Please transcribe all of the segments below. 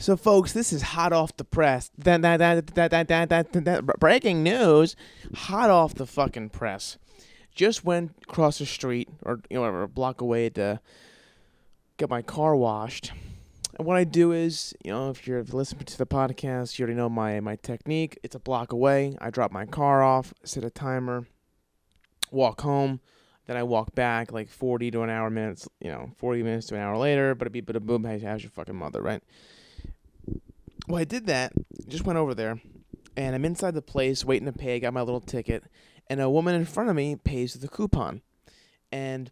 So, folks, this is hot off the press. That, that, that, that, that, that, that, breaking news. Hot off the fucking press. Just went across the street, or you know, whatever, a block away to get my car washed. And what I do is, you know, if you're listening to the podcast, you already know my my technique. It's a block away. I drop my car off, set a timer, walk home. Then I walk back like 40 to an hour minutes, you know, 40 minutes to an hour later. But a beep, but a boom, how's your fucking mother, right? Well, I did that. Just went over there, and I'm inside the place waiting to pay. I got my little ticket, and a woman in front of me pays with a coupon, and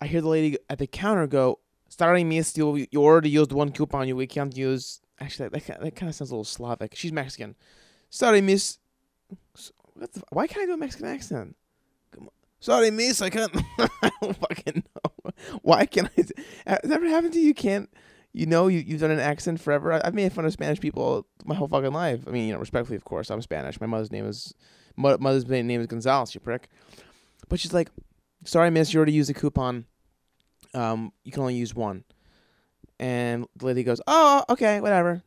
I hear the lady at the counter go, "Starting miss, you you already used one coupon. You we can't use." Actually, that that, that kind of sounds a little Slavic. She's Mexican. Sorry, miss. The, why can't I do a Mexican accent? Sorry, miss. I can't. I don't fucking know. Why can't I? Has that ever happened to you? You can't you know you, you've done an accent forever. I, have made fun of Spanish people my whole fucking life. I mean, you know, respectfully, of course, I'm Spanish. My mother's name is mother's name is Gonzalez. You prick. But she's like, "Sorry, miss, you already used a coupon. Um, you can only use one." And the lady goes, "Oh, okay, whatever,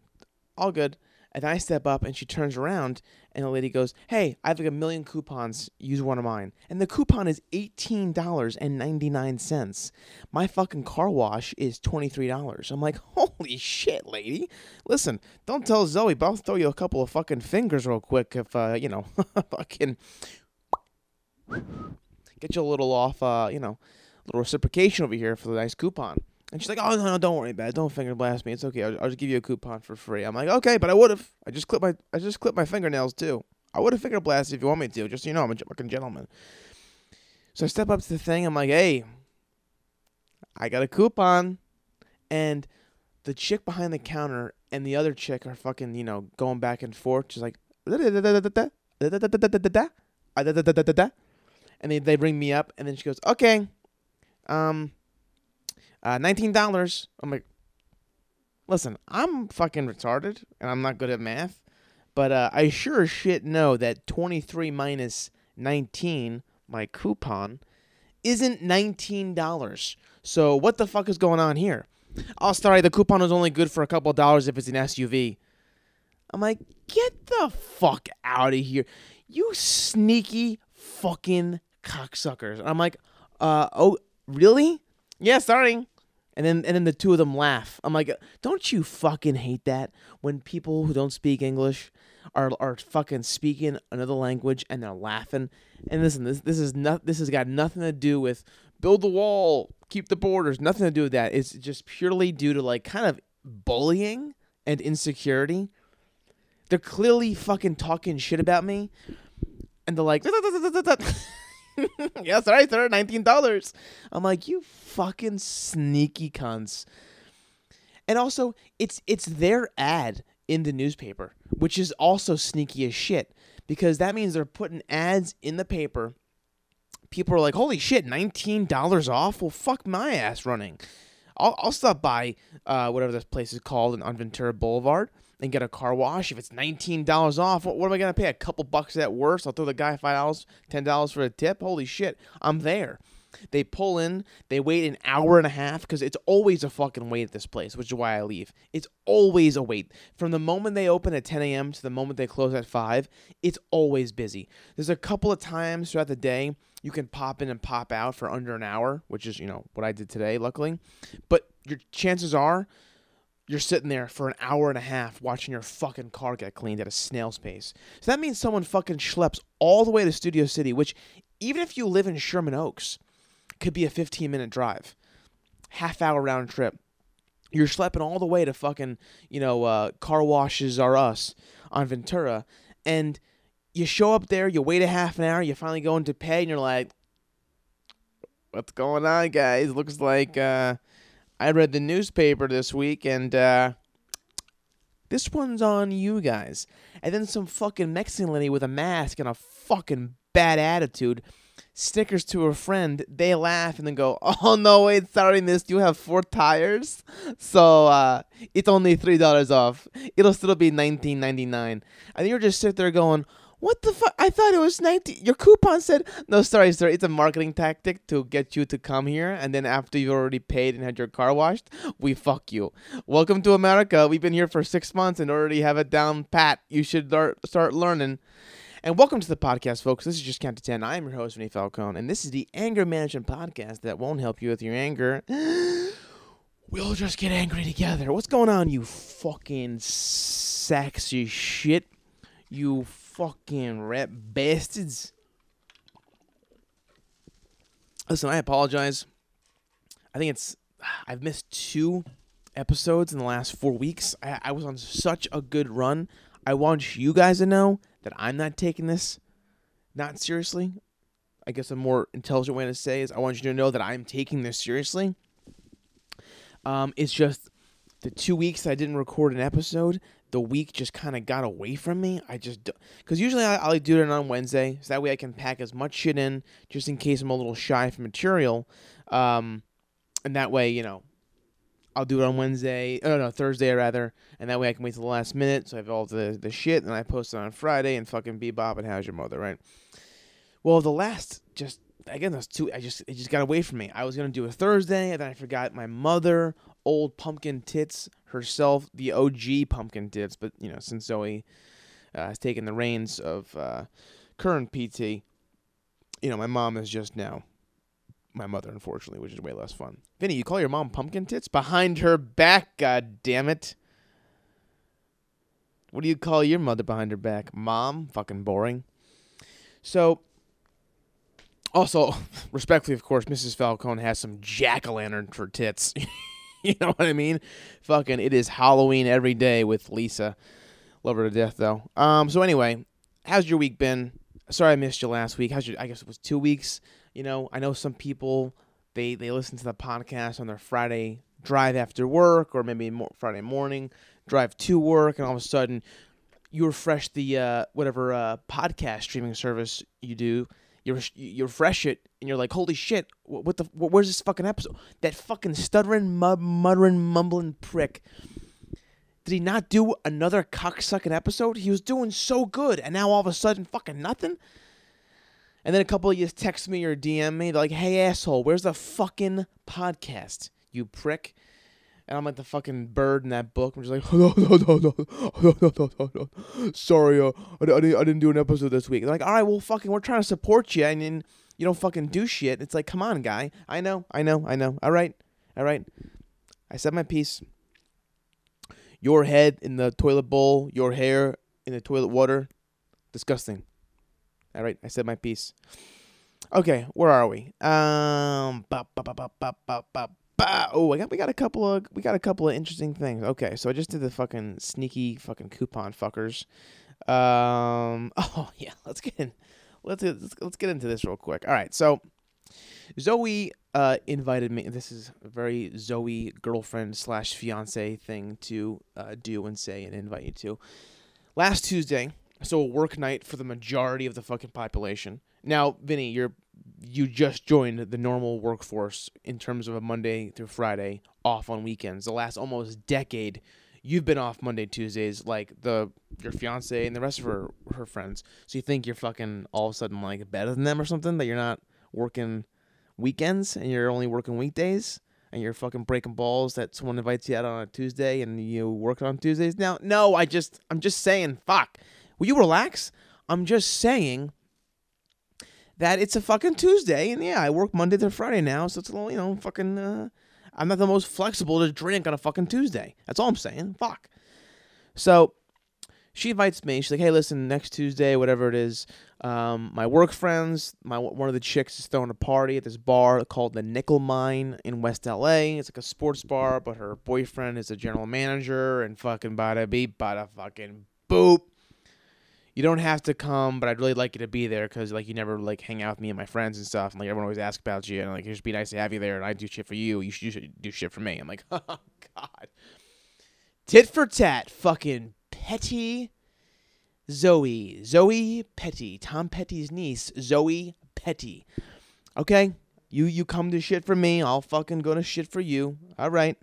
all good." And I step up and she turns around and the lady goes, Hey, I have like a million coupons. Use one of mine. And the coupon is $18.99. My fucking car wash is $23. I'm like, Holy shit, lady. Listen, don't tell Zoe, but I'll throw you a couple of fucking fingers real quick if, uh, you know, fucking get you a little off, uh, you know, little reciprocation over here for the nice coupon. And she's like, "Oh no, no, don't worry about it. Don't finger blast me. It's okay. I'll, I'll just give you a coupon for free." I'm like, "Okay, but I would have. I just clipped my I just clipped my fingernails too. I would have finger blasted if you want me to. Just so you know, I'm a fucking gentleman." So I step up to the thing. I'm like, "Hey, I got a coupon," and the chick behind the counter and the other chick are fucking, you know, going back and forth. She's like, and they they bring me up, and then she goes, "Okay, um." Uh, nineteen dollars. I'm like, listen, I'm fucking retarded and I'm not good at math, but uh, I sure as shit know that twenty three minus nineteen, my coupon, isn't nineteen dollars. So what the fuck is going on here? Oh, sorry, the coupon is only good for a couple dollars if it's an SUV. I'm like, get the fuck out of here, you sneaky fucking cocksuckers. And I'm like, uh, oh, really? Yeah, sorry. And then and then the two of them laugh. I'm like, don't you fucking hate that when people who don't speak English are are fucking speaking another language and they're laughing. And listen, this this is not this has got nothing to do with build the wall, keep the borders, nothing to do with that. It's just purely due to like kind of bullying and insecurity. They're clearly fucking talking shit about me. And they're like yes, right, sir. Nineteen dollars. I'm like, you fucking sneaky cunts. And also, it's it's their ad in the newspaper, which is also sneaky as shit because that means they're putting ads in the paper. People are like, "Holy shit, nineteen dollars off! Well, fuck my ass running." I'll I'll stop by uh, whatever this place is called on Ventura Boulevard and get a car wash. If it's nineteen dollars off, what, what, am I gonna pay? A couple bucks at worst. I'll throw the guy five dollars, ten dollars for a tip. Holy shit, I'm there. They pull in, they wait an hour and a half because it's always a fucking wait at this place, which is why I leave. It's always a wait. From the moment they open at 10 a.m. to the moment they close at 5, it's always busy. There's a couple of times throughout the day you can pop in and pop out for under an hour, which is, you know, what I did today, luckily. But your chances are you're sitting there for an hour and a half watching your fucking car get cleaned at a snail's pace. So that means someone fucking schleps all the way to Studio City, which even if you live in Sherman Oaks, could be a 15 minute drive, half hour round trip. You're schlepping all the way to fucking, you know, uh, car washes are us on Ventura, and you show up there, you wait a half an hour, you finally go into pay, and you're like, "What's going on, guys? Looks like uh, I read the newspaper this week, and uh, this one's on you guys." And then some fucking Mexican lady with a mask and a fucking bad attitude stickers to a friend, they laugh and then go, "Oh no, wait, sorry, miss, you have four tires, so uh, it's only three dollars off. It'll still be nineteen ninety nine. And you're just sit there going, What the fuck? I thought it was 19. Your coupon said, no, sorry, sir. It's a marketing tactic to get you to come here. And then after you've already paid and had your car washed, we fuck you. Welcome to America. We've been here for six months and already have it down pat. You should start learning. And welcome to the podcast, folks. This is Just Count to 10. I am your host, Vinny Falcone. And this is the anger management podcast that won't help you with your anger. we'll just get angry together. What's going on, you fucking sexy shit? You fucking rap bastards. Listen, I apologize. I think it's I've missed two episodes in the last four weeks. I, I was on such a good run. I want you guys to know that I'm not taking this not seriously. I guess a more intelligent way to say is I want you to know that I'm taking this seriously. Um, it's just the two weeks I didn't record an episode the week just kind of got away from me. I just because usually I, I do it on Wednesday, so that way I can pack as much shit in just in case I'm a little shy for material, um, and that way you know I'll do it on Wednesday. Oh no, Thursday rather, and that way I can wait till the last minute so I have all the the shit, and I post it on Friday and fucking bebop and how's your mother, right? Well, the last just again those two, I just it just got away from me. I was gonna do a Thursday, and then I forgot my mother, old pumpkin tits herself, the OG pumpkin tits. But you know, since Zoe uh, has taken the reins of uh, current PT, you know, my mom is just now my mother, unfortunately, which is way less fun. Vinny, you call your mom pumpkin tits behind her back? God damn it! What do you call your mother behind her back? Mom? Fucking boring. So, also, respectfully, of course, Mrs. Falcone has some jack o' lantern for tits. you know what I mean? Fucking, it is Halloween every day with Lisa. Love her to death, though. Um. So anyway, how's your week been? Sorry I missed you last week. How's your? I guess it was two weeks. You know, I know some people they they listen to the podcast on their Friday drive after work, or maybe more Friday morning drive to work, and all of a sudden you refresh the uh, whatever uh, podcast streaming service you do you you refresh it and you're like, holy shit, what the where's this fucking episode? That fucking stuttering, muttering, mumbling prick. Did he not do another cocksucking episode? He was doing so good, and now all of a sudden, fucking nothing. And then a couple of you text me or DM me, they're like, "Hey asshole, where's the fucking podcast? You prick." And I'm like the fucking bird in that book. I'm just like, no, no, no, no, no, no, no, no. Sorry, uh, I, I, didn't, I didn't do an episode this week. They're like, all right, well, fucking, we're trying to support you, and then you don't fucking do shit. It's like, come on, guy. I know, I know, I know. All right, all right. I said my piece. Your head in the toilet bowl, your hair in the toilet water. Disgusting. All right, I said my piece. Okay, where are we? Um, ba, ba, ba, ba, ba, ba, Oh, I got we got a couple of we got a couple of interesting things. Okay, so I just did the fucking sneaky fucking coupon fuckers. Um, oh yeah, let's get in. Let's let's, let's get into this real quick. All right, so Zoe uh, invited me. This is a very Zoe girlfriend slash fiance thing to uh, do and say and invite you to. Last Tuesday, so a work night for the majority of the fucking population. Now, Vinny, you're you just joined the normal workforce in terms of a Monday through Friday off on weekends. The last almost decade, you've been off Monday, Tuesdays, like the your fiance and the rest of her her friends. So you think you're fucking all of a sudden like better than them or something that you're not working weekends and you're only working weekdays and you're fucking breaking balls that someone invites you out on a Tuesday and you work on Tuesdays. Now, no, I just I'm just saying, fuck. Will you relax? I'm just saying that it's a fucking Tuesday, and yeah, I work Monday through Friday now, so it's a little, you know, fucking. Uh, I'm not the most flexible to drink on a fucking Tuesday. That's all I'm saying. Fuck. So she invites me. She's like, "Hey, listen, next Tuesday, whatever it is, um, my work friends, my one of the chicks is throwing a party at this bar called the Nickel Mine in West LA. It's like a sports bar, but her boyfriend is a general manager, and fucking bada beep, bada fucking boop you don't have to come, but I'd really like you to be there because like you never like hang out with me and my friends and stuff. And like everyone always asks about you, and like it'd just be nice to have you there. And I do shit for you. You should, you should do shit for me. I'm like, oh god, tit for tat, fucking petty. Zoe, Zoe Petty, Tom Petty's niece, Zoe Petty. Okay, you you come to shit for me, I'll fucking go to shit for you. All right.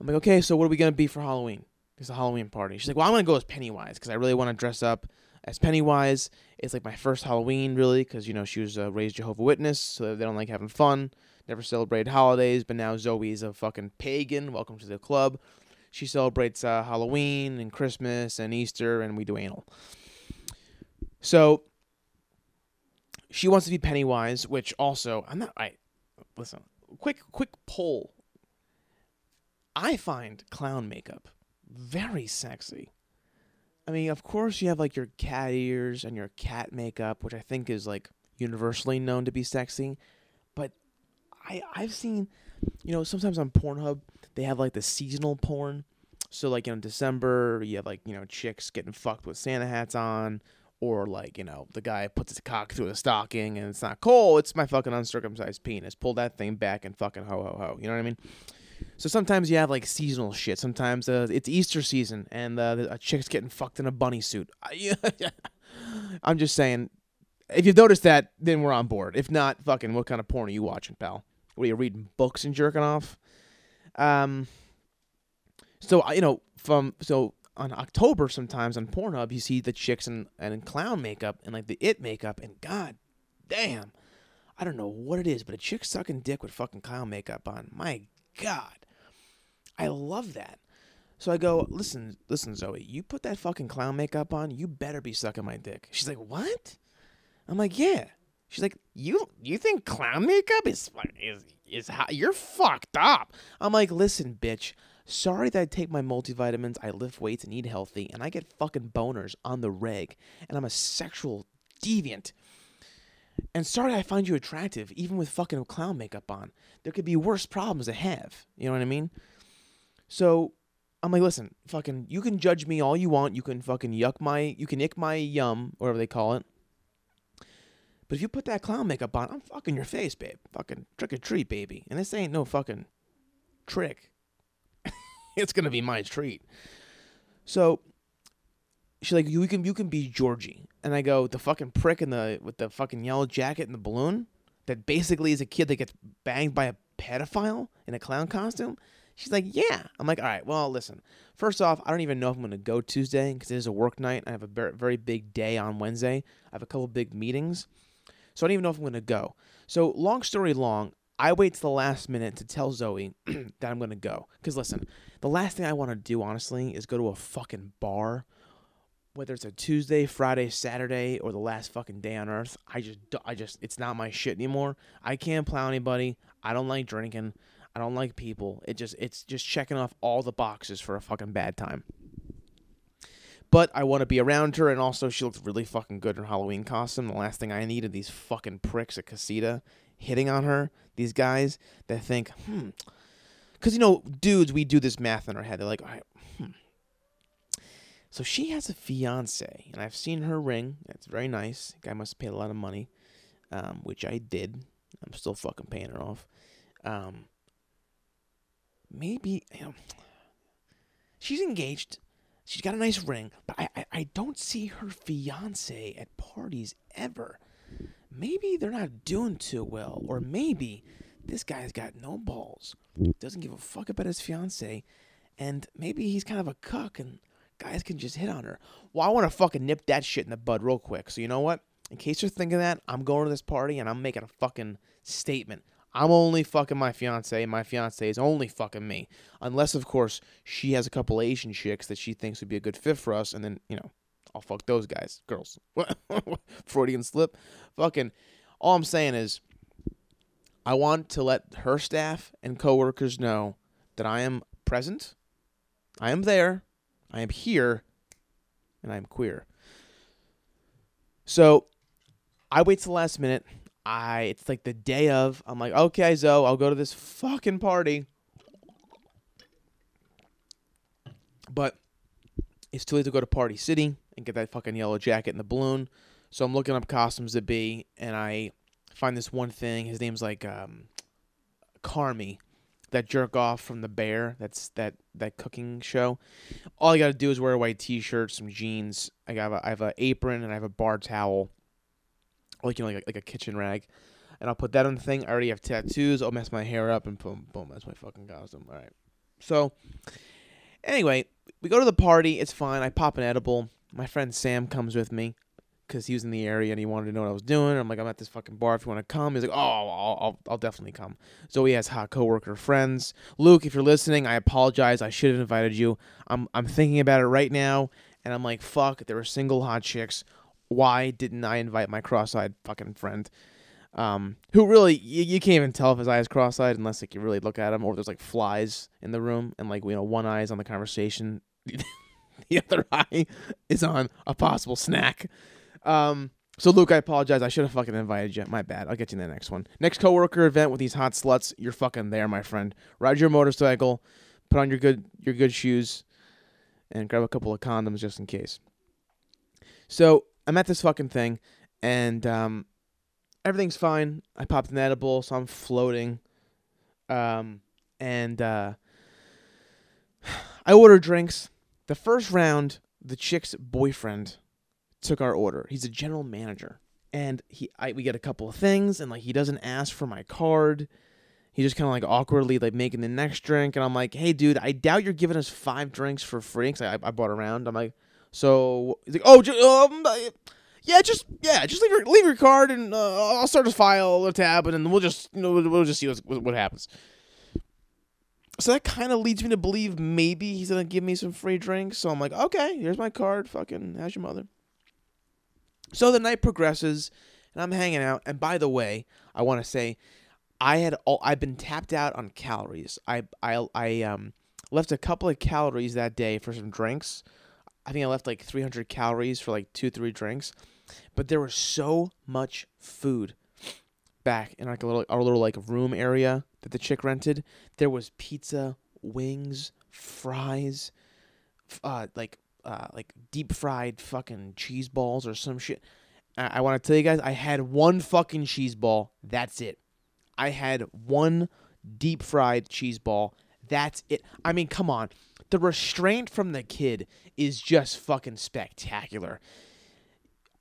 I'm like, okay, so what are we gonna be for Halloween? It's a Halloween party. She's like, well, I'm gonna go as Pennywise because I really want to dress up as Pennywise. It's like my first Halloween, really, because you know she was a raised Jehovah Witness, so they don't like having fun. Never celebrated holidays, but now Zoe's a fucking pagan. Welcome to the club. She celebrates uh, Halloween and Christmas and Easter, and we do anal. So she wants to be Pennywise, which also I'm not. I listen. Quick, quick poll. I find clown makeup very sexy. I mean, of course, you have like your cat ears and your cat makeup, which I think is like universally known to be sexy. But I I've seen, you know, sometimes on Pornhub they have like the seasonal porn. So like in December, you have like you know chicks getting fucked with Santa hats on, or like you know the guy puts his cock through the stocking and it's not coal, it's my fucking uncircumcised penis. Pull that thing back and fucking ho ho ho. You know what I mean? So sometimes you have like seasonal shit. Sometimes uh, it's Easter season and uh, a chick's getting fucked in a bunny suit. I'm just saying, if you've noticed that, then we're on board. If not, fucking, what kind of porn are you watching, pal? What are you reading books and jerking off? Um. So you know, from so on October sometimes on Pornhub you see the chicks in and in clown makeup and like the it makeup and god damn, I don't know what it is, but a chick sucking dick with fucking clown makeup on. My god. I love that. So I go, listen, listen, Zoe, you put that fucking clown makeup on, you better be sucking my dick. She's like, what? I'm like, yeah. She's like, you you think clown makeup is is is how you're fucked up? I'm like, listen, bitch. Sorry that I take my multivitamins, I lift weights and eat healthy, and I get fucking boners on the reg, and I'm a sexual deviant. And sorry I find you attractive, even with fucking clown makeup on. There could be worse problems to have. You know what I mean? So I'm like, listen, fucking, you can judge me all you want. You can fucking yuck my, you can ick my yum, whatever they call it. But if you put that clown makeup on, I'm fucking your face, babe. Fucking trick or treat, baby. And this ain't no fucking trick. it's gonna be my treat. So she's like, you can you can be Georgie, and I go, the fucking prick in the with the fucking yellow jacket and the balloon that basically is a kid that gets banged by a pedophile in a clown costume. She's like, yeah. I'm like, all right, well, listen. First off, I don't even know if I'm going to go Tuesday because it is a work night. I have a very big day on Wednesday. I have a couple big meetings. So I don't even know if I'm going to go. So, long story long, I wait to the last minute to tell Zoe that I'm going to go. Because listen, the last thing I want to do, honestly, is go to a fucking bar. Whether it's a Tuesday, Friday, Saturday, or the last fucking day on earth, I just, I just, it's not my shit anymore. I can't plow anybody. I don't like drinking. I don't like people. It just it's just checking off all the boxes for a fucking bad time. But I want to be around her, and also she looks really fucking good in her Halloween costume. The last thing I needed these fucking pricks at Casita hitting on her. These guys that think, hmm, because you know, dudes, we do this math in our head. They're like, all right. So she has a fiance, and I've seen her ring. It's very nice. Guy must have paid a lot of money, um, which I did. I'm still fucking paying her off. Um, maybe you know she's engaged. She's got a nice ring, but I, I, I don't see her fiance at parties ever. Maybe they're not doing too well, or maybe this guy's got no balls, doesn't give a fuck about his fiance, and maybe he's kind of a cuck and guys can just hit on her. Well, I want to fucking nip that shit in the bud real quick. So you know what? In case you're thinking that, I'm going to this party and I'm making a fucking statement. I'm only fucking my fiance, my fiance is only fucking me. Unless, of course, she has a couple Asian chicks that she thinks would be a good fit for us, and then, you know, I'll fuck those guys. Girls. Freudian slip. Fucking. All I'm saying is, I want to let her staff and coworkers know that I am present, I am there, I am here, and I am queer. So I wait till the last minute. I it's like the day of. I'm like, okay, Zoe, I'll go to this fucking party. But it's too late to go to Party City and get that fucking yellow jacket and the balloon. So I'm looking up costumes to be, and I find this one thing. His name's like um, Carmy, that jerk off from the Bear. That's that that cooking show. All I got to do is wear a white T-shirt, some jeans. I got a, I have an apron and I have a bar towel like you know, like a, like a kitchen rag, and I'll put that on the thing. I already have tattoos. I'll mess my hair up and boom, boom. That's my fucking costume. All right. So, Anyway, we go to the party. It's fine. I pop an edible. My friend Sam comes with me because he was in the area and he wanted to know what I was doing. I'm like, I'm at this fucking bar. If you want to come, he's like, Oh, I'll, I'll, I'll definitely come. Zoe has hot coworker friends. Luke, if you're listening, I apologize. I should have invited you. I'm, I'm thinking about it right now, and I'm like, fuck. There were single hot chicks. Why didn't I invite my cross-eyed fucking friend? Um, who really you, you can't even tell if his eye is cross-eyed unless like you really look at him, or there's like flies in the room, and like you know one eye is on the conversation, the other eye is on a possible snack. Um, so Luke, I apologize. I should have fucking invited you. My bad. I'll get you in the next one. Next coworker event with these hot sluts. You're fucking there, my friend. Ride your motorcycle, put on your good your good shoes, and grab a couple of condoms just in case. So I'm at this fucking thing, and um, everything's fine. I popped an edible, so I'm floating. Um, and uh, I order drinks. The first round, the chick's boyfriend took our order. He's a general manager, and he I, we get a couple of things, and like he doesn't ask for my card. He just kind of like awkwardly like making the next drink, and I'm like, "Hey, dude, I doubt you're giving us five drinks for free." Cause I, I bought a round. I'm like, "So he's like, oh, um, yeah, just yeah, just leave your leave your card, and uh, I'll start a file, a tab, and then we'll just you know we'll, just see what's, what happens." So that kind of leads me to believe maybe he's gonna give me some free drinks. So I'm like, okay, here's my card. Fucking, how's your mother? So the night progresses, and I'm hanging out. And by the way, I want to say, I had all I've been tapped out on calories. I I I um left a couple of calories that day for some drinks. I think I left like 300 calories for like two three drinks, but there was so much food back in like a little our little like room area that the chick rented. There was pizza, wings, fries, uh like uh like deep fried fucking cheese balls or some shit. I, I want to tell you guys, I had one fucking cheese ball. That's it. I had one deep fried cheese ball. That's it. I mean, come on. The restraint from the kid is just fucking spectacular.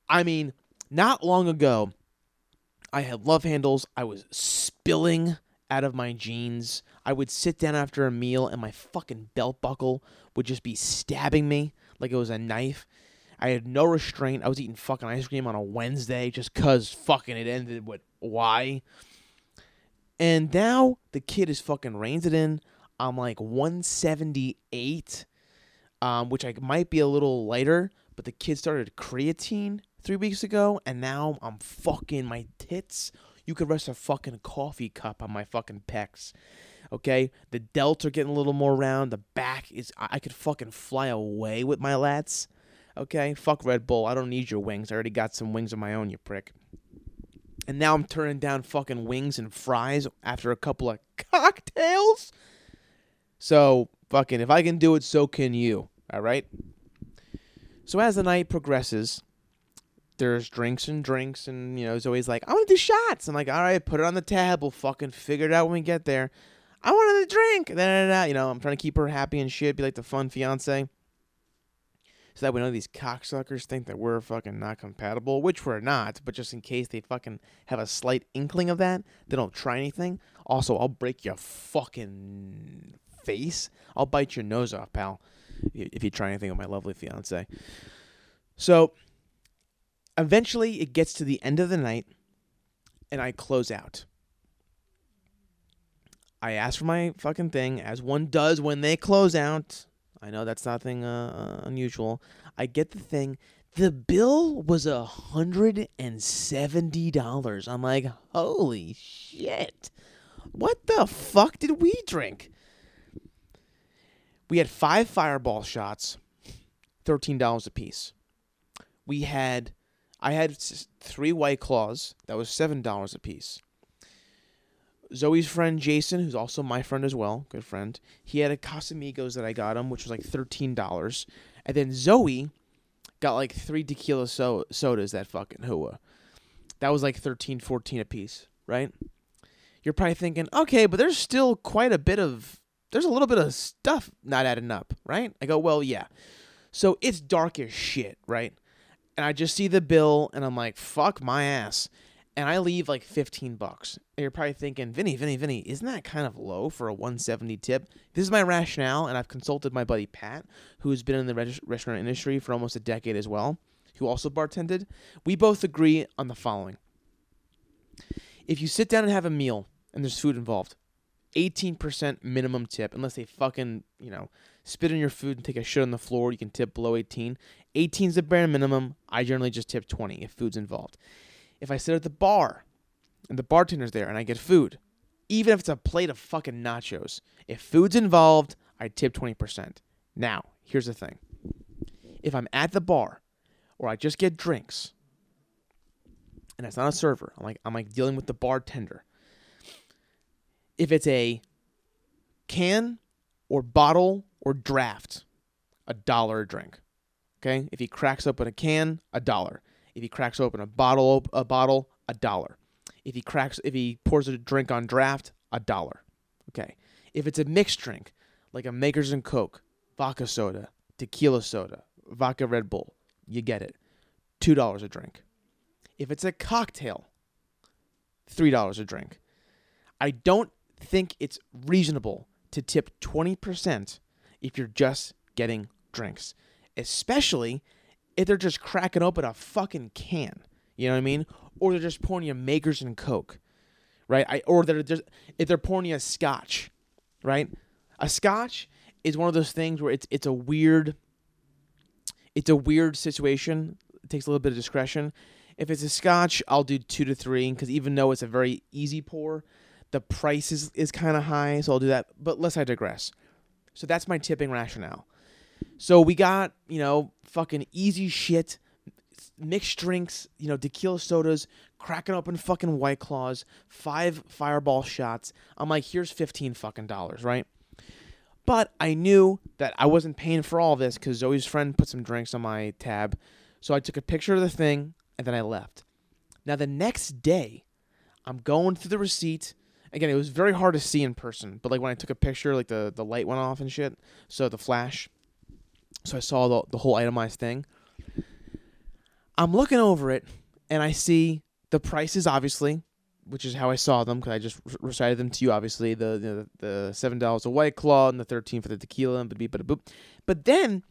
I mean, not long ago, I had love handles. I was spilling out of my jeans. I would sit down after a meal and my fucking belt buckle would just be stabbing me like it was a knife. I had no restraint. I was eating fucking ice cream on a Wednesday just cuz fucking it ended with why. And now the kid is fucking reins it in. I'm like 178, um, which I might be a little lighter, but the kid started creatine three weeks ago, and now I'm fucking my tits. You could rest a fucking coffee cup on my fucking pecs. Okay, the delts are getting a little more round. The back is I I could fucking fly away with my lats. Okay, fuck Red Bull. I don't need your wings. I already got some wings of my own, you prick. And now I'm turning down fucking wings and fries after a couple of cocktails. So, fucking, if I can do it, so can you. All right? So, as the night progresses, there's drinks and drinks, and, you know, it's always like, I want to do shots. I'm like, all right, put it on the tab. We'll fucking figure it out when we get there. I want another drink. Da, da, da. You know, I'm trying to keep her happy and shit, be like the fun fiance. So that we know these cocksuckers think that we're fucking not compatible, which we're not, but just in case they fucking have a slight inkling of that, they don't try anything. Also, I'll break your fucking face. I'll bite your nose off, pal, if you try anything with my lovely fiance. So, eventually, it gets to the end of the night, and I close out. I asked for my fucking thing, as one does when they close out. I know that's nothing uh, uh, unusual. I get the thing. The bill was a hundred and seventy dollars. I'm like, holy shit! What the fuck did we drink? We had five fireball shots, thirteen dollars a piece. We had, I had three white claws. That was seven dollars a piece. Zoe's friend Jason, who's also my friend as well, good friend, he had a Casamigos that I got him, which was like thirteen dollars, and then Zoe got like three tequila so- sodas that fucking hua. That was like 13, 14 a piece, right? You're probably thinking, okay, but there's still quite a bit of, there's a little bit of stuff not adding up, right? I go, well, yeah. So it's dark as shit, right? And I just see the bill and I'm like, fuck my ass. And I leave like 15 bucks. And you're probably thinking, Vinny, Vinny, Vinny, isn't that kind of low for a 170 tip? This is my rationale, and I've consulted my buddy Pat, who's been in the restaurant industry for almost a decade as well, who also bartended. We both agree on the following. If you sit down and have a meal and there's food involved, 18% minimum tip, unless they fucking, you know, spit in your food and take a shit on the floor, you can tip below 18. 18 is the bare minimum. I generally just tip 20 if food's involved. If I sit at the bar and the bartender's there and I get food, even if it's a plate of fucking nachos, if food's involved, I tip 20%. Now, here's the thing. If I'm at the bar or I just get drinks and it's not a server, I'm like I'm like dealing with the bartender. If it's a can or bottle or draft, a dollar a drink. Okay? If he cracks up open a can, a dollar. If he cracks open a bottle, a bottle, a dollar. If he cracks, if he pours a drink on draft, a dollar. Okay. If it's a mixed drink, like a Makers and Coke, vodka soda, tequila soda, vodka Red Bull, you get it. Two dollars a drink. If it's a cocktail, three dollars a drink. I don't think it's reasonable to tip twenty percent if you're just getting drinks, especially if they're just cracking open a fucking can. You know what I mean? Or they're just pouring you Makers and Coke, right? I or they're just if they're pouring you a Scotch, right? A Scotch is one of those things where it's it's a weird, it's a weird situation. It takes a little bit of discretion. If it's a Scotch, I'll do two to three because even though it's a very easy pour, the price is is kind of high, so I'll do that. But lest I digress. So that's my tipping rationale. So we got, you know, fucking easy shit, mixed drinks, you know, tequila sodas, cracking open fucking white claws, five fireball shots. I'm like, here's 15 fucking dollars, right? But I knew that I wasn't paying for all this because Zoe's friend put some drinks on my tab. So I took a picture of the thing and then I left. Now, the next day, I'm going through the receipt. Again, it was very hard to see in person, but like when I took a picture, like the, the light went off and shit. So the flash. So I saw the, the whole itemized thing. I'm looking over it and I see the prices, obviously, which is how I saw them because I just re- recited them to you, obviously. The the, the $7 a White Claw and the 13 for the tequila and beep, boop. But then,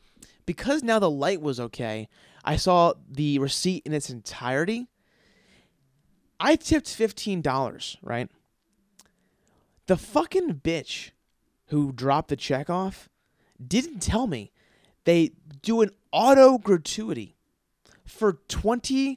because now the light was okay, I saw the receipt in its entirety. I tipped $15, right? The fucking bitch who dropped the check off didn't tell me they do an auto gratuity for 20%.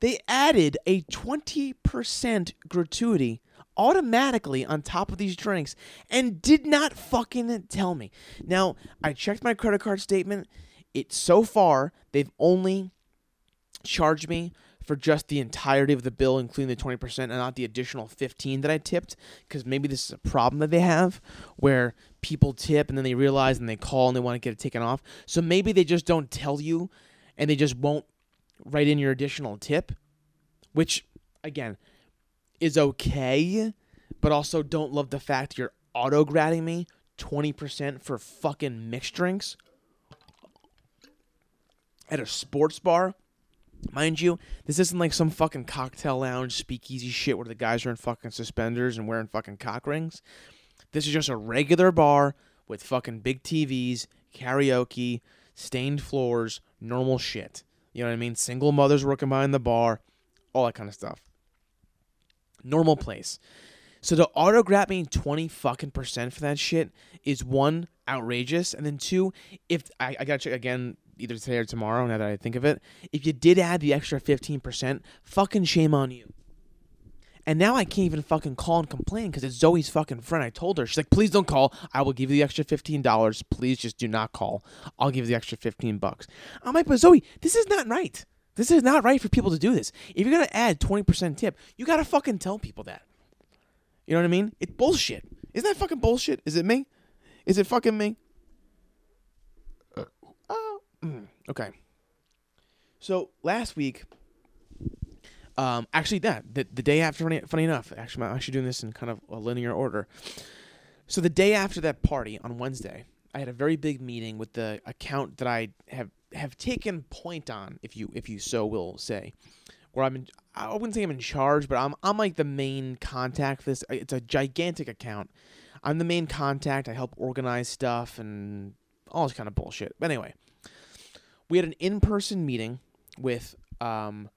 They added a 20% gratuity automatically on top of these drinks and did not fucking tell me. Now, I checked my credit card statement. It so far they've only charged me for just the entirety of the bill, including the 20% and not the additional 15 that I tipped, because maybe this is a problem that they have where people tip and then they realize and they call and they want to get it taken off. So maybe they just don't tell you and they just won't write in your additional tip, which, again, is okay, but also don't love the fact you're auto gratting me 20% for fucking mixed drinks at a sports bar. Mind you, this isn't like some fucking cocktail lounge speakeasy shit where the guys are in fucking suspenders and wearing fucking cock rings. This is just a regular bar with fucking big TVs, karaoke, stained floors, normal shit. You know what I mean? Single mothers working behind the bar, all that kind of stuff. Normal place. So to auto grab me 20 fucking percent for that shit is one, outrageous. And then two, if I, I gotta check again either today or tomorrow now that I think of it, if you did add the extra 15%, fucking shame on you. And now I can't even fucking call and complain because it's Zoe's fucking friend. I told her, she's like, please don't call. I will give you the extra $15. Please just do not call. I'll give you the extra 15 bucks. I'm like, but Zoe, this is not right. This is not right for people to do this. If you're going to add 20% tip, you got to fucking tell people that. You know what I mean? It's bullshit. Isn't that fucking bullshit? Is it me? Is it fucking me? Uh, oh, mm, okay. So last week, um, actually, that the, the day after, funny, funny enough, actually, I'm actually doing this in kind of a linear order. So the day after that party on Wednesday, I had a very big meeting with the account that I have have taken point on, if you if you so will say, where I'm in, I wouldn't say I'm in charge, but I'm I'm like the main contact for this. It's a gigantic account. I'm the main contact. I help organize stuff and all this kind of bullshit. But anyway, we had an in-person meeting with um,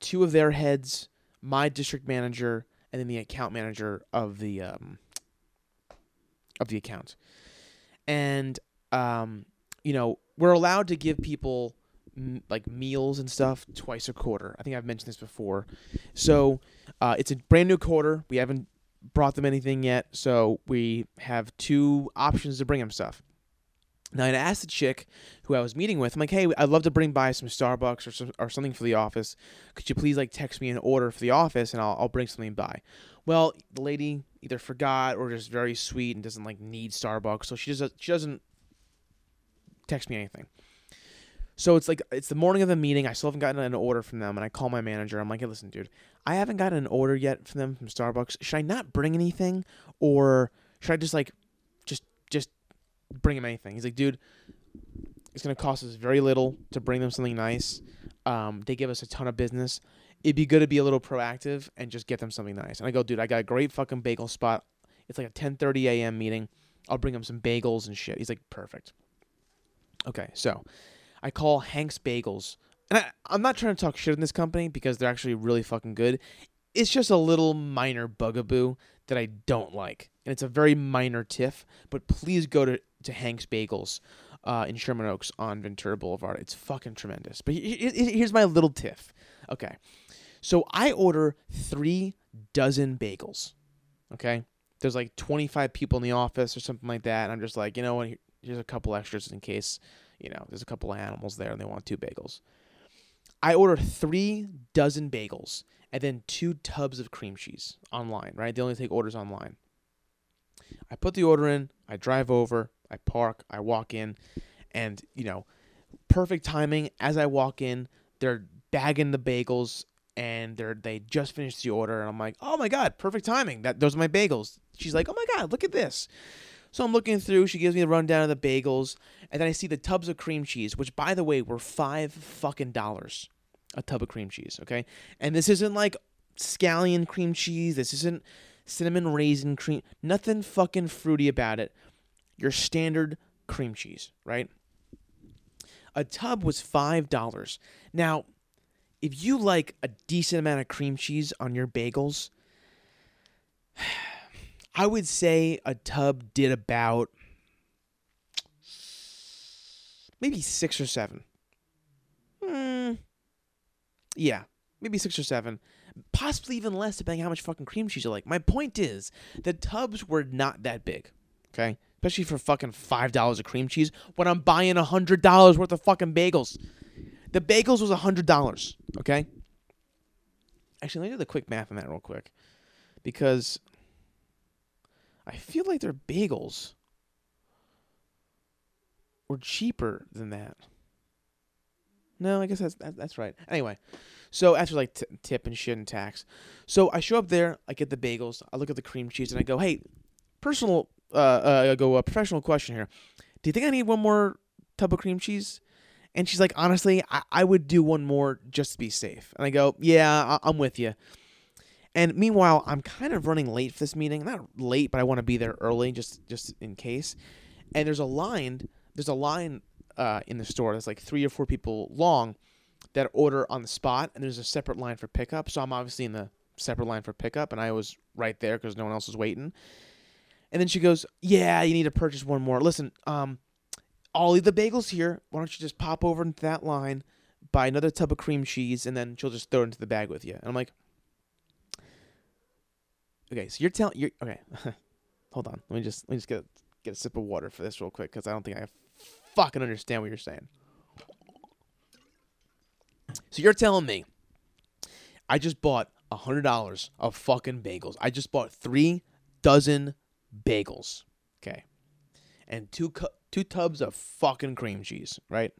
two of their heads, my district manager, and then the account manager of the um, of the account. And um, you know, we're allowed to give people m- like meals and stuff twice a quarter. I think I've mentioned this before. So uh, it's a brand new quarter. We haven't brought them anything yet, so we have two options to bring them stuff. Now, I'd asked the chick who I was meeting with, I'm like, hey, I'd love to bring by some Starbucks or some, or something for the office. Could you please like text me an order for the office and I'll, I'll bring something by? Well, the lady either forgot or just very sweet and doesn't like need Starbucks, so she doesn't she doesn't text me anything. So it's like it's the morning of the meeting. I still haven't gotten an order from them, and I call my manager. I'm like, hey, listen, dude, I haven't gotten an order yet from them from Starbucks. Should I not bring anything, or should I just like, just just bring them anything? He's like, dude, it's gonna cost us very little to bring them something nice. Um, they give us a ton of business. It'd be good to be a little proactive and just get them something nice. And I go, dude, I got a great fucking bagel spot. It's like a 10:30 a.m. meeting. I'll bring them some bagels and shit. He's like, perfect. Okay, so I call Hank's Bagels. And I, I'm not trying to talk shit in this company because they're actually really fucking good. It's just a little minor bugaboo that I don't like. And it's a very minor tiff, but please go to, to Hank's Bagels uh, in Sherman Oaks on Ventura Boulevard. It's fucking tremendous. But here's my little tiff. Okay. So I order three dozen bagels. Okay. There's like 25 people in the office or something like that. And I'm just like, you know what? Here's a couple extras in case, you know, there's a couple of animals there and they want two bagels. I order three dozen bagels and then two tubs of cream cheese online, right? They only take orders online. I put the order in, I drive over, I park, I walk in, and, you know, perfect timing. As I walk in, they're bagging the bagels and they're they just finished the order and I'm like, "Oh my god, perfect timing. That those are my bagels." She's like, "Oh my god, look at this." So I'm looking through. She gives me a rundown of the bagels, and then I see the tubs of cream cheese, which, by the way, were five fucking dollars a tub of cream cheese. Okay, and this isn't like scallion cream cheese. This isn't cinnamon raisin cream. Nothing fucking fruity about it. Your standard cream cheese, right? A tub was five dollars. Now, if you like a decent amount of cream cheese on your bagels. I would say a tub did about maybe six or seven. Hmm. Yeah, maybe six or seven. Possibly even less, depending on how much fucking cream cheese you like. My point is, the tubs were not that big. Okay? Especially for fucking $5 of cream cheese when I'm buying a $100 worth of fucking bagels. The bagels was a $100. Okay? Actually, let me do the quick math on that real quick. Because I feel like their bagels were cheaper than that. No, I guess that's that's right. Anyway, so after like t- tip and shit and tax, so I show up there, I get the bagels, I look at the cream cheese, and I go, "Hey, personal, uh, uh go a professional question here. Do you think I need one more tub of cream cheese?" And she's like, "Honestly, I, I would do one more just to be safe." And I go, "Yeah, I- I'm with you." And meanwhile, I'm kind of running late for this meeting. Not late, but I want to be there early just just in case. And there's a line. There's a line uh, in the store that's like three or four people long that order on the spot, and there's a separate line for pickup. So I'm obviously in the separate line for pickup, and I was right there because no one else was waiting. And then she goes, "Yeah, you need to purchase one more. Listen, um, I'll the bagels here. Why don't you just pop over into that line, buy another tub of cream cheese, and then she'll just throw it into the bag with you." And I'm like, Okay, so you're telling you're okay. Hold on, let me just let me just get get a sip of water for this real quick because I don't think I fucking understand what you're saying. So you're telling me I just bought a hundred dollars of fucking bagels. I just bought three dozen bagels, okay, and two cu- two tubs of fucking cream cheese, right?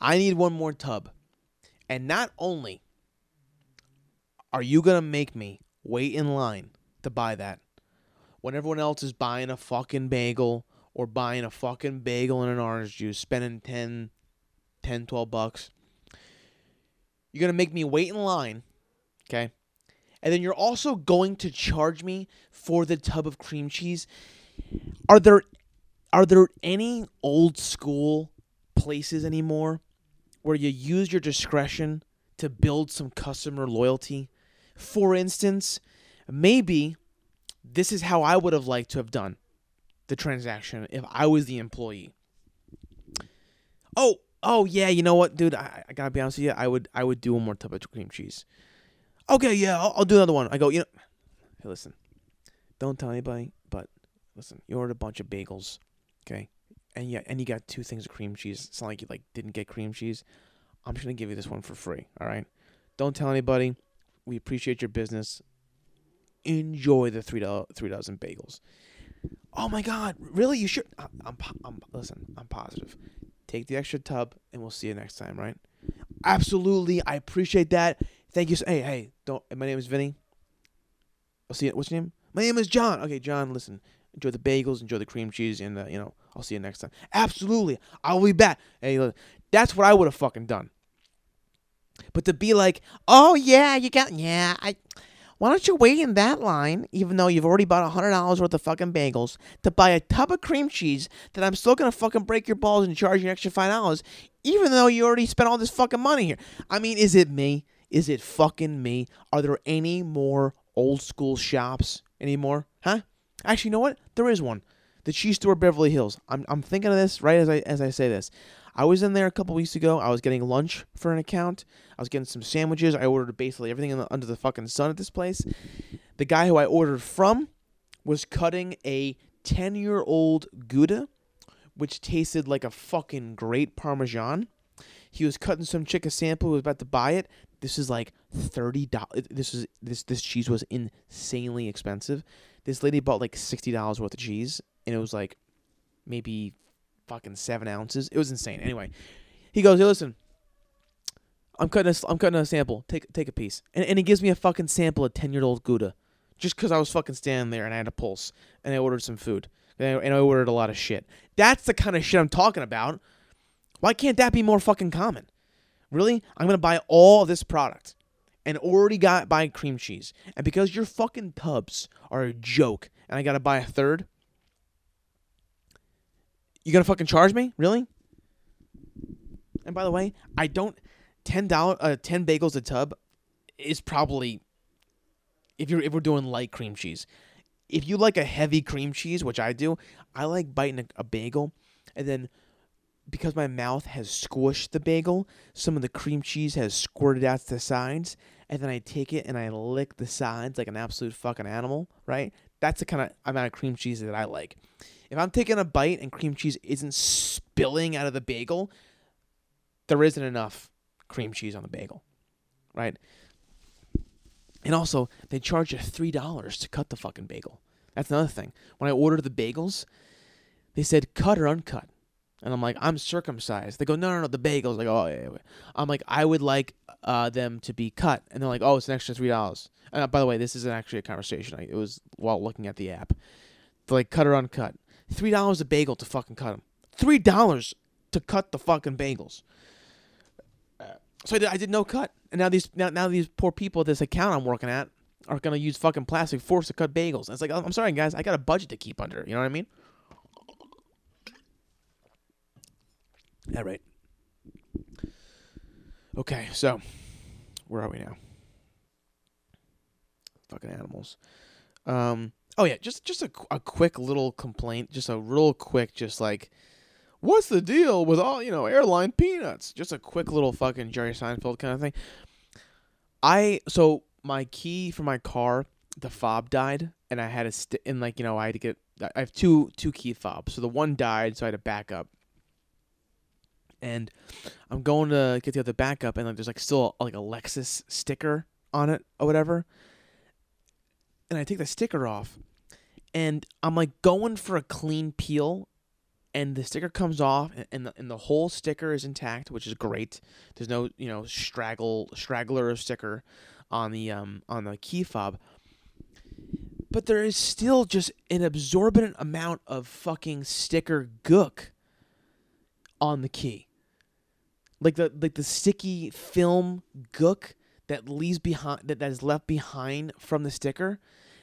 I need one more tub, and not only are you gonna make me wait in line to buy that. When everyone else is buying a fucking bagel or buying a fucking bagel and an orange juice, spending 10, 10, 12 bucks. You're going to make me wait in line, okay? And then you're also going to charge me for the tub of cream cheese. Are there are there any old school places anymore where you use your discretion to build some customer loyalty? For instance, maybe this is how I would have liked to have done the transaction if I was the employee. Oh, oh yeah, you know what, dude? I, I gotta be honest with you. I would I would do one more tub of cream cheese. Okay, yeah, I'll, I'll do another one. I go, you know, hey, listen, don't tell anybody, but listen, you ordered a bunch of bagels, okay, and yeah, and you got two things of cream cheese. It's not like you like didn't get cream cheese. I'm just gonna give you this one for free. All right, don't tell anybody. We appreciate your business. Enjoy the three do- three dozen bagels. Oh my God, really? You should. I'm, I'm, I'm listen. I'm positive. Take the extra tub, and we'll see you next time. Right? Absolutely. I appreciate that. Thank you. Hey, hey. Don't. My name is Vinny. I'll see you. What's your name? My name is John. Okay, John. Listen. Enjoy the bagels. Enjoy the cream cheese, and uh, you know, I'll see you next time. Absolutely. I'll be back. Hey, look, that's what I would have fucking done. But to be like, oh yeah, you got yeah, I why don't you wait in that line, even though you've already bought hundred dollars worth of fucking bagels, to buy a tub of cream cheese that I'm still gonna fucking break your balls and charge you an extra five dollars, even though you already spent all this fucking money here. I mean, is it me? Is it fucking me? Are there any more old school shops anymore? Huh? Actually, you know what? There is one. The cheese store Beverly Hills. I'm I'm thinking of this right as I as I say this. I was in there a couple weeks ago. I was getting lunch for an account. I was getting some sandwiches. I ordered basically everything the, under the fucking sun at this place. The guy who I ordered from was cutting a 10 year old Gouda, which tasted like a fucking great Parmesan. He was cutting some chick a sample who was about to buy it. This is like thirty dollars. This is this this cheese was insanely expensive. This lady bought like sixty dollars worth of cheese, and it was like maybe fucking seven ounces. It was insane. Anyway, he goes, "Hey, listen, I'm cutting a, I'm cutting a sample. Take take a piece." And and he gives me a fucking sample of ten year old Gouda, just because I was fucking standing there and I had a pulse and I ordered some food and I, and I ordered a lot of shit. That's the kind of shit I'm talking about. Why can't that be more fucking common? Really? I'm gonna buy all this product and already got buy cream cheese, and because your fucking tubs are a joke, and I gotta buy a third. You gonna fucking charge me? Really? And by the way, I don't ten dollar uh ten bagels a tub is probably if you're if we're doing light cream cheese. If you like a heavy cream cheese, which I do, I like biting a, a bagel and then because my mouth has squished the bagel, some of the cream cheese has squirted out to the sides, and then I take it and I lick the sides like an absolute fucking animal, right? That's the kind of amount of cream cheese that I like. If I'm taking a bite and cream cheese isn't spilling out of the bagel, there isn't enough cream cheese on the bagel, right? And also, they charge you three dollars to cut the fucking bagel. That's another thing. When I ordered the bagels, they said cut or uncut, and I'm like, I'm circumcised. They go, no, no, no, the bagels. Like, oh, yeah, yeah. I'm like, I would like uh, them to be cut, and they're like, oh, it's an extra three dollars. And uh, by the way, this isn't actually a conversation. I, it was while looking at the app. They're like, cut or uncut. Three dollars a bagel to fucking cut them. Three dollars to cut the fucking bagels. So I did, I did no cut, and now these now, now these poor people this account I'm working at are gonna use fucking plastic forks to cut bagels. And it's like I'm sorry guys, I got a budget to keep under. You know what I mean? Yeah, right. Okay, so where are we now? Fucking animals. Um. Oh yeah, just just a, a quick little complaint, just a real quick, just like, what's the deal with all you know airline peanuts? Just a quick little fucking Jerry Seinfeld kind of thing. I so my key for my car, the fob died, and I had a st- and like you know I had to get I have two two key fobs, so the one died, so I had to back up. And I'm going to get the other backup, and like there's like still like a Lexus sticker on it or whatever. And I take the sticker off, and I'm like going for a clean peel, and the sticker comes off, and, the and the whole sticker is intact, which is great. There's no you know straggle straggler sticker on the um on the key fob. But there is still just an absorbent amount of fucking sticker gook on the key. like the like the sticky film gook that leaves behind that, that is left behind from the sticker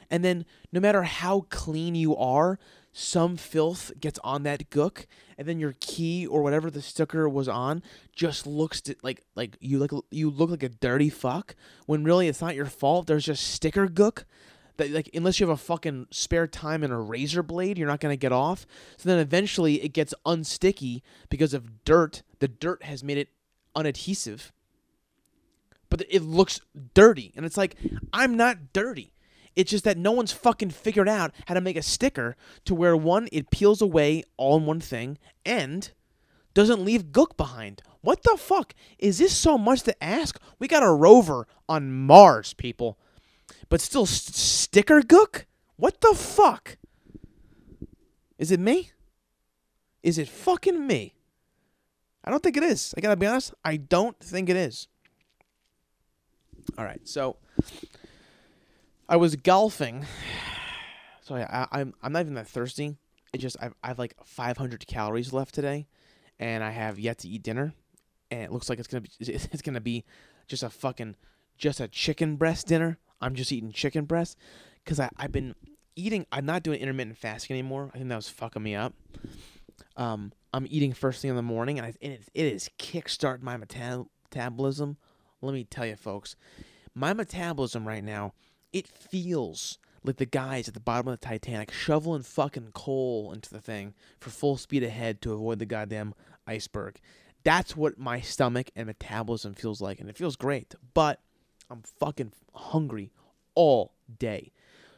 and then no matter how clean you are some filth gets on that gook and then your key or whatever the sticker was on just looks like like you look you look like a dirty fuck when really it's not your fault there's just sticker gook that like unless you have a fucking spare time and a razor blade you're not to get off so then eventually it gets unsticky because of dirt the dirt has made it unadhesive but it looks dirty and it's like i'm not dirty it's just that no one's fucking figured out how to make a sticker to where one, it peels away all in one thing and doesn't leave gook behind. What the fuck? Is this so much to ask? We got a rover on Mars, people. But still st- sticker gook? What the fuck? Is it me? Is it fucking me? I don't think it is. I gotta be honest. I don't think it is. All right, so I was golfing. So I, I, am I'm not even that thirsty. It just I've I've like 500 calories left today, and I have yet to eat dinner, and it looks like it's gonna be it's gonna be just a fucking just a chicken breast dinner. I'm just eating chicken breast because I've been eating. I'm not doing intermittent fasting anymore. I think that was fucking me up. Um, I'm eating first thing in the morning, and, I, and it, it is kickstarting my meta- metabolism. Let me tell you, folks, my metabolism right now it feels like the guys at the bottom of the Titanic shoveling fucking coal into the thing for full speed ahead to avoid the goddamn iceberg. That's what my stomach and metabolism feels like, and it feels great. But I'm fucking hungry all day.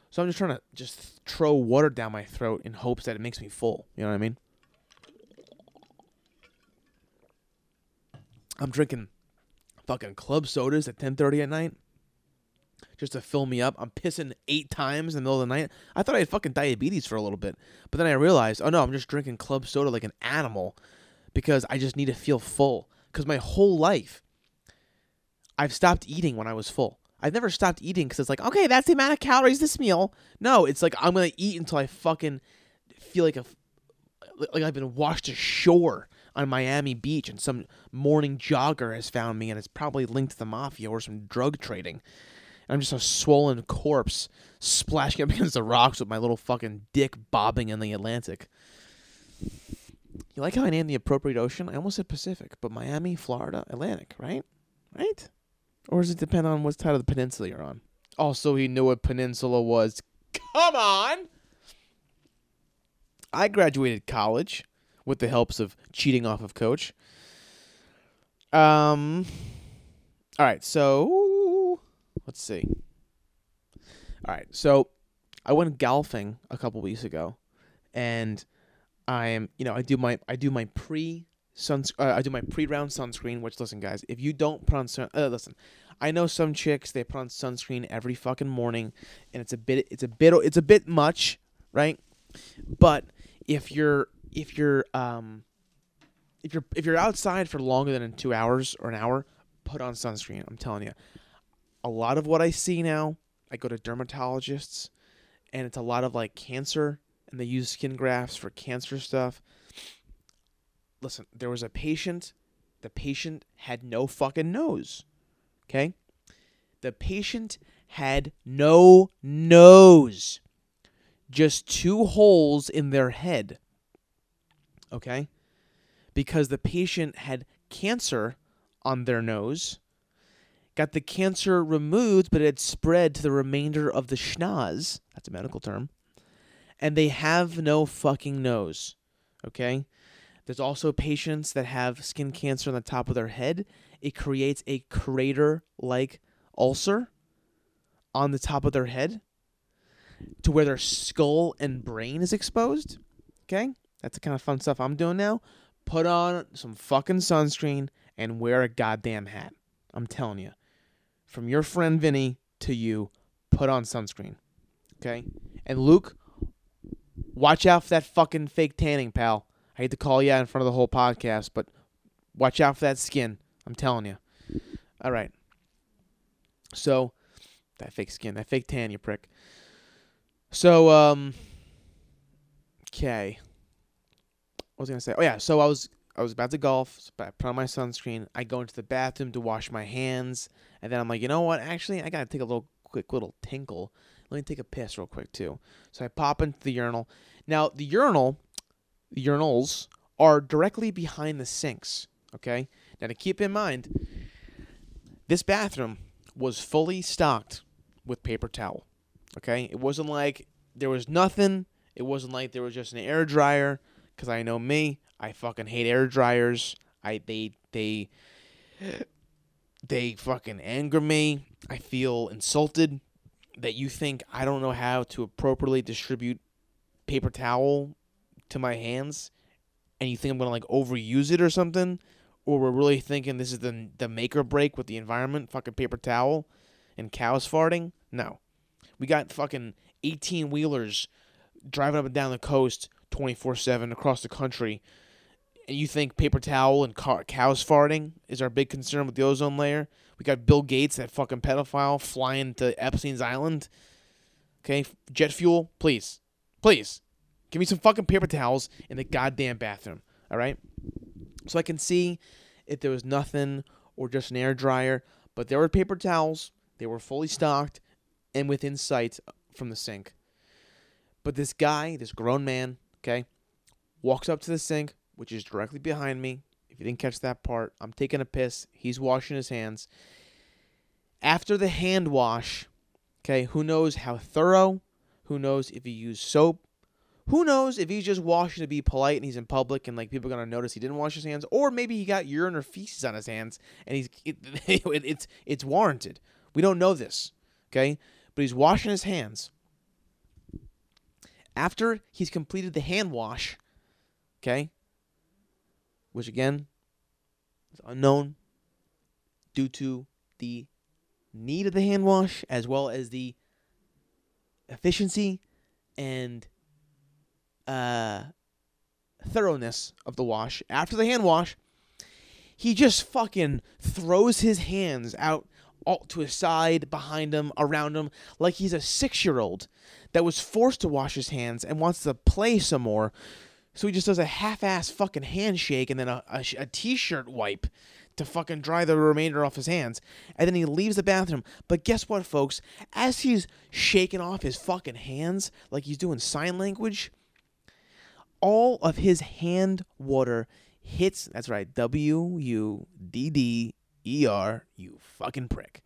So I'm just trying to just throw water down my throat in hopes that it makes me full. You know what I mean? I'm drinking fucking club sodas at 10:30 at night just to fill me up. I'm pissing eight times in the middle of the night. I thought I had fucking diabetes for a little bit, but then I realized, oh no, I'm just drinking club soda like an animal because I just need to feel full. Because my whole life, I've stopped eating when I was full. I've never stopped eating because it's like, okay, that's the amount of calories this meal. No, it's like I'm gonna eat until I fucking feel like a like I've been washed ashore on Miami Beach and some morning jogger has found me and it's probably linked to the mafia or some drug trading. I'm just a swollen corpse splashing up against the rocks with my little fucking dick bobbing in the Atlantic. You like how I named the appropriate ocean? I almost said Pacific, but Miami, Florida, Atlantic, right? Right? Or does it depend on what side of the peninsula you're on? Also, he knew what peninsula was. Come on! I graduated college with the helps of cheating off of coach. Um all right, so let's see. All right, so I went golfing a couple weeks ago, and I am, you know, I do my I do my pre sun uh, I do my pre round sunscreen. Which listen, guys, if you don't put on sun, uh, listen, I know some chicks they put on sunscreen every fucking morning, and it's a bit it's a bit it's a bit much, right? But if you're if you're um if you're if you're outside for longer than two hours or an hour, put on sunscreen. I'm telling you, a lot of what I see now, I go to dermatologists, and it's a lot of like cancer, and they use skin grafts for cancer stuff. Listen, there was a patient. The patient had no fucking nose. Okay, the patient had no nose, just two holes in their head. Okay, because the patient had cancer on their nose got the cancer removed, but it had spread to the remainder of the schnoz. That's a medical term. And they have no fucking nose. Okay? There's also patients that have skin cancer on the top of their head. It creates a crater like ulcer on the top of their head to where their skull and brain is exposed. Okay? That's the kind of fun stuff I'm doing now. Put on some fucking sunscreen and wear a goddamn hat. I'm telling you from your friend Vinny to you, put on sunscreen. Okay? And Luke, watch out for that fucking fake tanning, pal. I hate to call you out in front of the whole podcast, but watch out for that skin. I'm telling you. All right. So, that fake skin, that fake tan, you prick. So, um, okay. What was I gonna say? Oh yeah. So I was I was about to golf, so I put on my sunscreen. I go into the bathroom to wash my hands, and then I'm like, you know what? Actually, I gotta take a little quick little tinkle. Let me take a piss real quick too. So I pop into the urinal. Now the urinal, urinals are directly behind the sinks. Okay. Now to keep in mind, this bathroom was fully stocked with paper towel. Okay. It wasn't like there was nothing. It wasn't like there was just an air dryer. Cause I know me, I fucking hate air dryers. I they they they fucking anger me. I feel insulted that you think I don't know how to appropriately distribute paper towel to my hands and you think I'm going to like overuse it or something or we're really thinking this is the the make or break with the environment, fucking paper towel and cows farting? No. We got fucking 18 wheelers driving up and down the coast 24/7 across the country. And you think paper towel and car- cows farting is our big concern with the ozone layer? We got Bill Gates, that fucking pedophile, flying to Epstein's Island. Okay, jet fuel, please, please, give me some fucking paper towels in the goddamn bathroom. All right, so I can see if there was nothing or just an air dryer, but there were paper towels. They were fully stocked and within sight from the sink. But this guy, this grown man, okay, walks up to the sink, which is directly behind me. If you didn't catch that part, I'm taking a piss. He's washing his hands. After the hand wash, okay, who knows how thorough? Who knows if he used soap? Who knows if he's just washing to be polite and he's in public and like people are gonna notice he didn't wash his hands, or maybe he got urine or feces on his hands and he's it, it, it's it's warranted. We don't know this, okay? But he's washing his hands. After he's completed the hand wash, okay, which again is unknown due to the need of the hand wash as well as the efficiency and uh, thoroughness of the wash. After the hand wash, he just fucking throws his hands out all to his side, behind him, around him, like he's a six year old that was forced to wash his hands and wants to play some more so he just does a half-ass fucking handshake and then a, a, a t-shirt wipe to fucking dry the remainder off his hands. And then he leaves the bathroom. But guess what, folks? As he's shaking off his fucking hands like he's doing sign language, all of his hand water hits. That's right, W U D D E R, you fucking prick.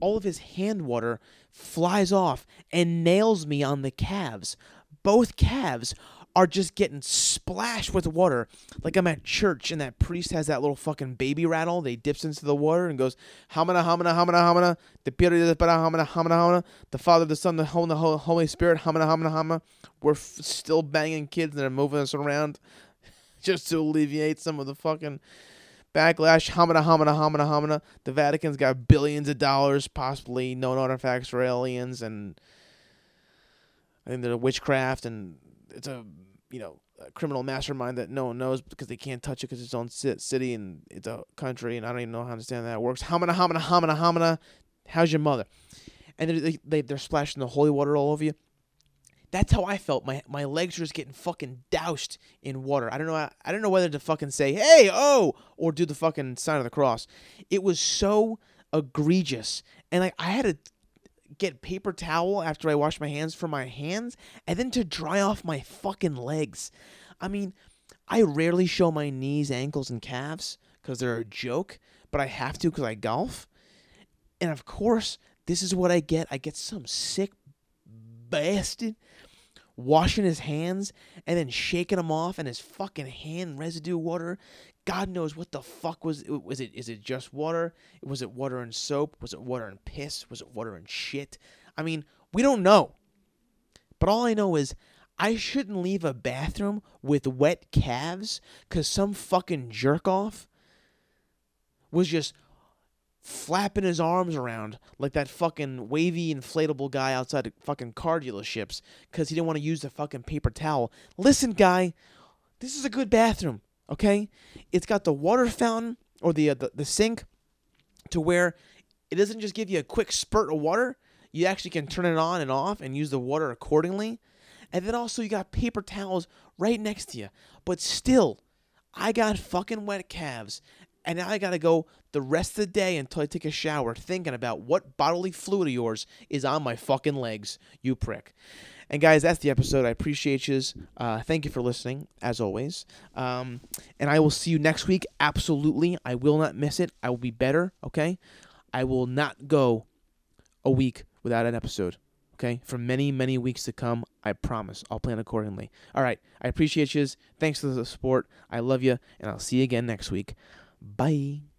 All of his hand water flies off and nails me on the calves. Both calves are just getting splashed with water. Like I'm at church and that priest has that little fucking baby rattle. They dips into the water and goes, Hamana, Hamana, Hamana, Hamana, the Hamana, Hamana, Hamana, the Father, the Son, the Holy, the Holy Spirit, Hamana, Hamana, Hamana. We're f- still banging kids and they're moving us around just to alleviate some of the fucking backlash. Hamana, Hamana, Hamana, Hamana. The Vatican's got billions of dollars, possibly known artifacts for aliens and I think there's witchcraft and it's a you know a criminal mastermind that no one knows because they can't touch it because it's own city and it's a country and I don't even know how to understand that works. Hamana, hamana, hamana, hamana. How's your mother? And they, they they're splashing the holy water all over you. That's how I felt. My my legs were just getting fucking doused in water. I don't know. I, I don't know whether to fucking say hey oh or do the fucking sign of the cross. It was so egregious, and like I had to get paper towel after I wash my hands for my hands and then to dry off my fucking legs. I mean, I rarely show my knees, ankles, and calves because they're a joke, but I have to because I golf. And of course, this is what I get. I get some sick bastard washing his hands and then shaking them off and his fucking hand residue water God knows what the fuck was was it? Is it just water? Was it water and soap? Was it water and piss? Was it water and shit? I mean, we don't know. But all I know is I shouldn't leave a bathroom with wet calves because some fucking jerk off was just flapping his arms around like that fucking wavy inflatable guy outside of fucking car dealerships because he didn't want to use the fucking paper towel. Listen, guy, this is a good bathroom. Okay, it's got the water fountain or the, uh, the the sink to where it doesn't just give you a quick spurt of water. You actually can turn it on and off and use the water accordingly. And then also you got paper towels right next to you. But still, I got fucking wet calves. And now I gotta go the rest of the day until I take a shower thinking about what bodily fluid of yours is on my fucking legs, you prick. And guys, that's the episode. I appreciate you. Uh, thank you for listening, as always. Um, and I will see you next week. Absolutely. I will not miss it. I will be better, okay? I will not go a week without an episode, okay? For many, many weeks to come. I promise. I'll plan accordingly. All right. I appreciate you. Thanks for the support. I love you. And I'll see you again next week. Bye.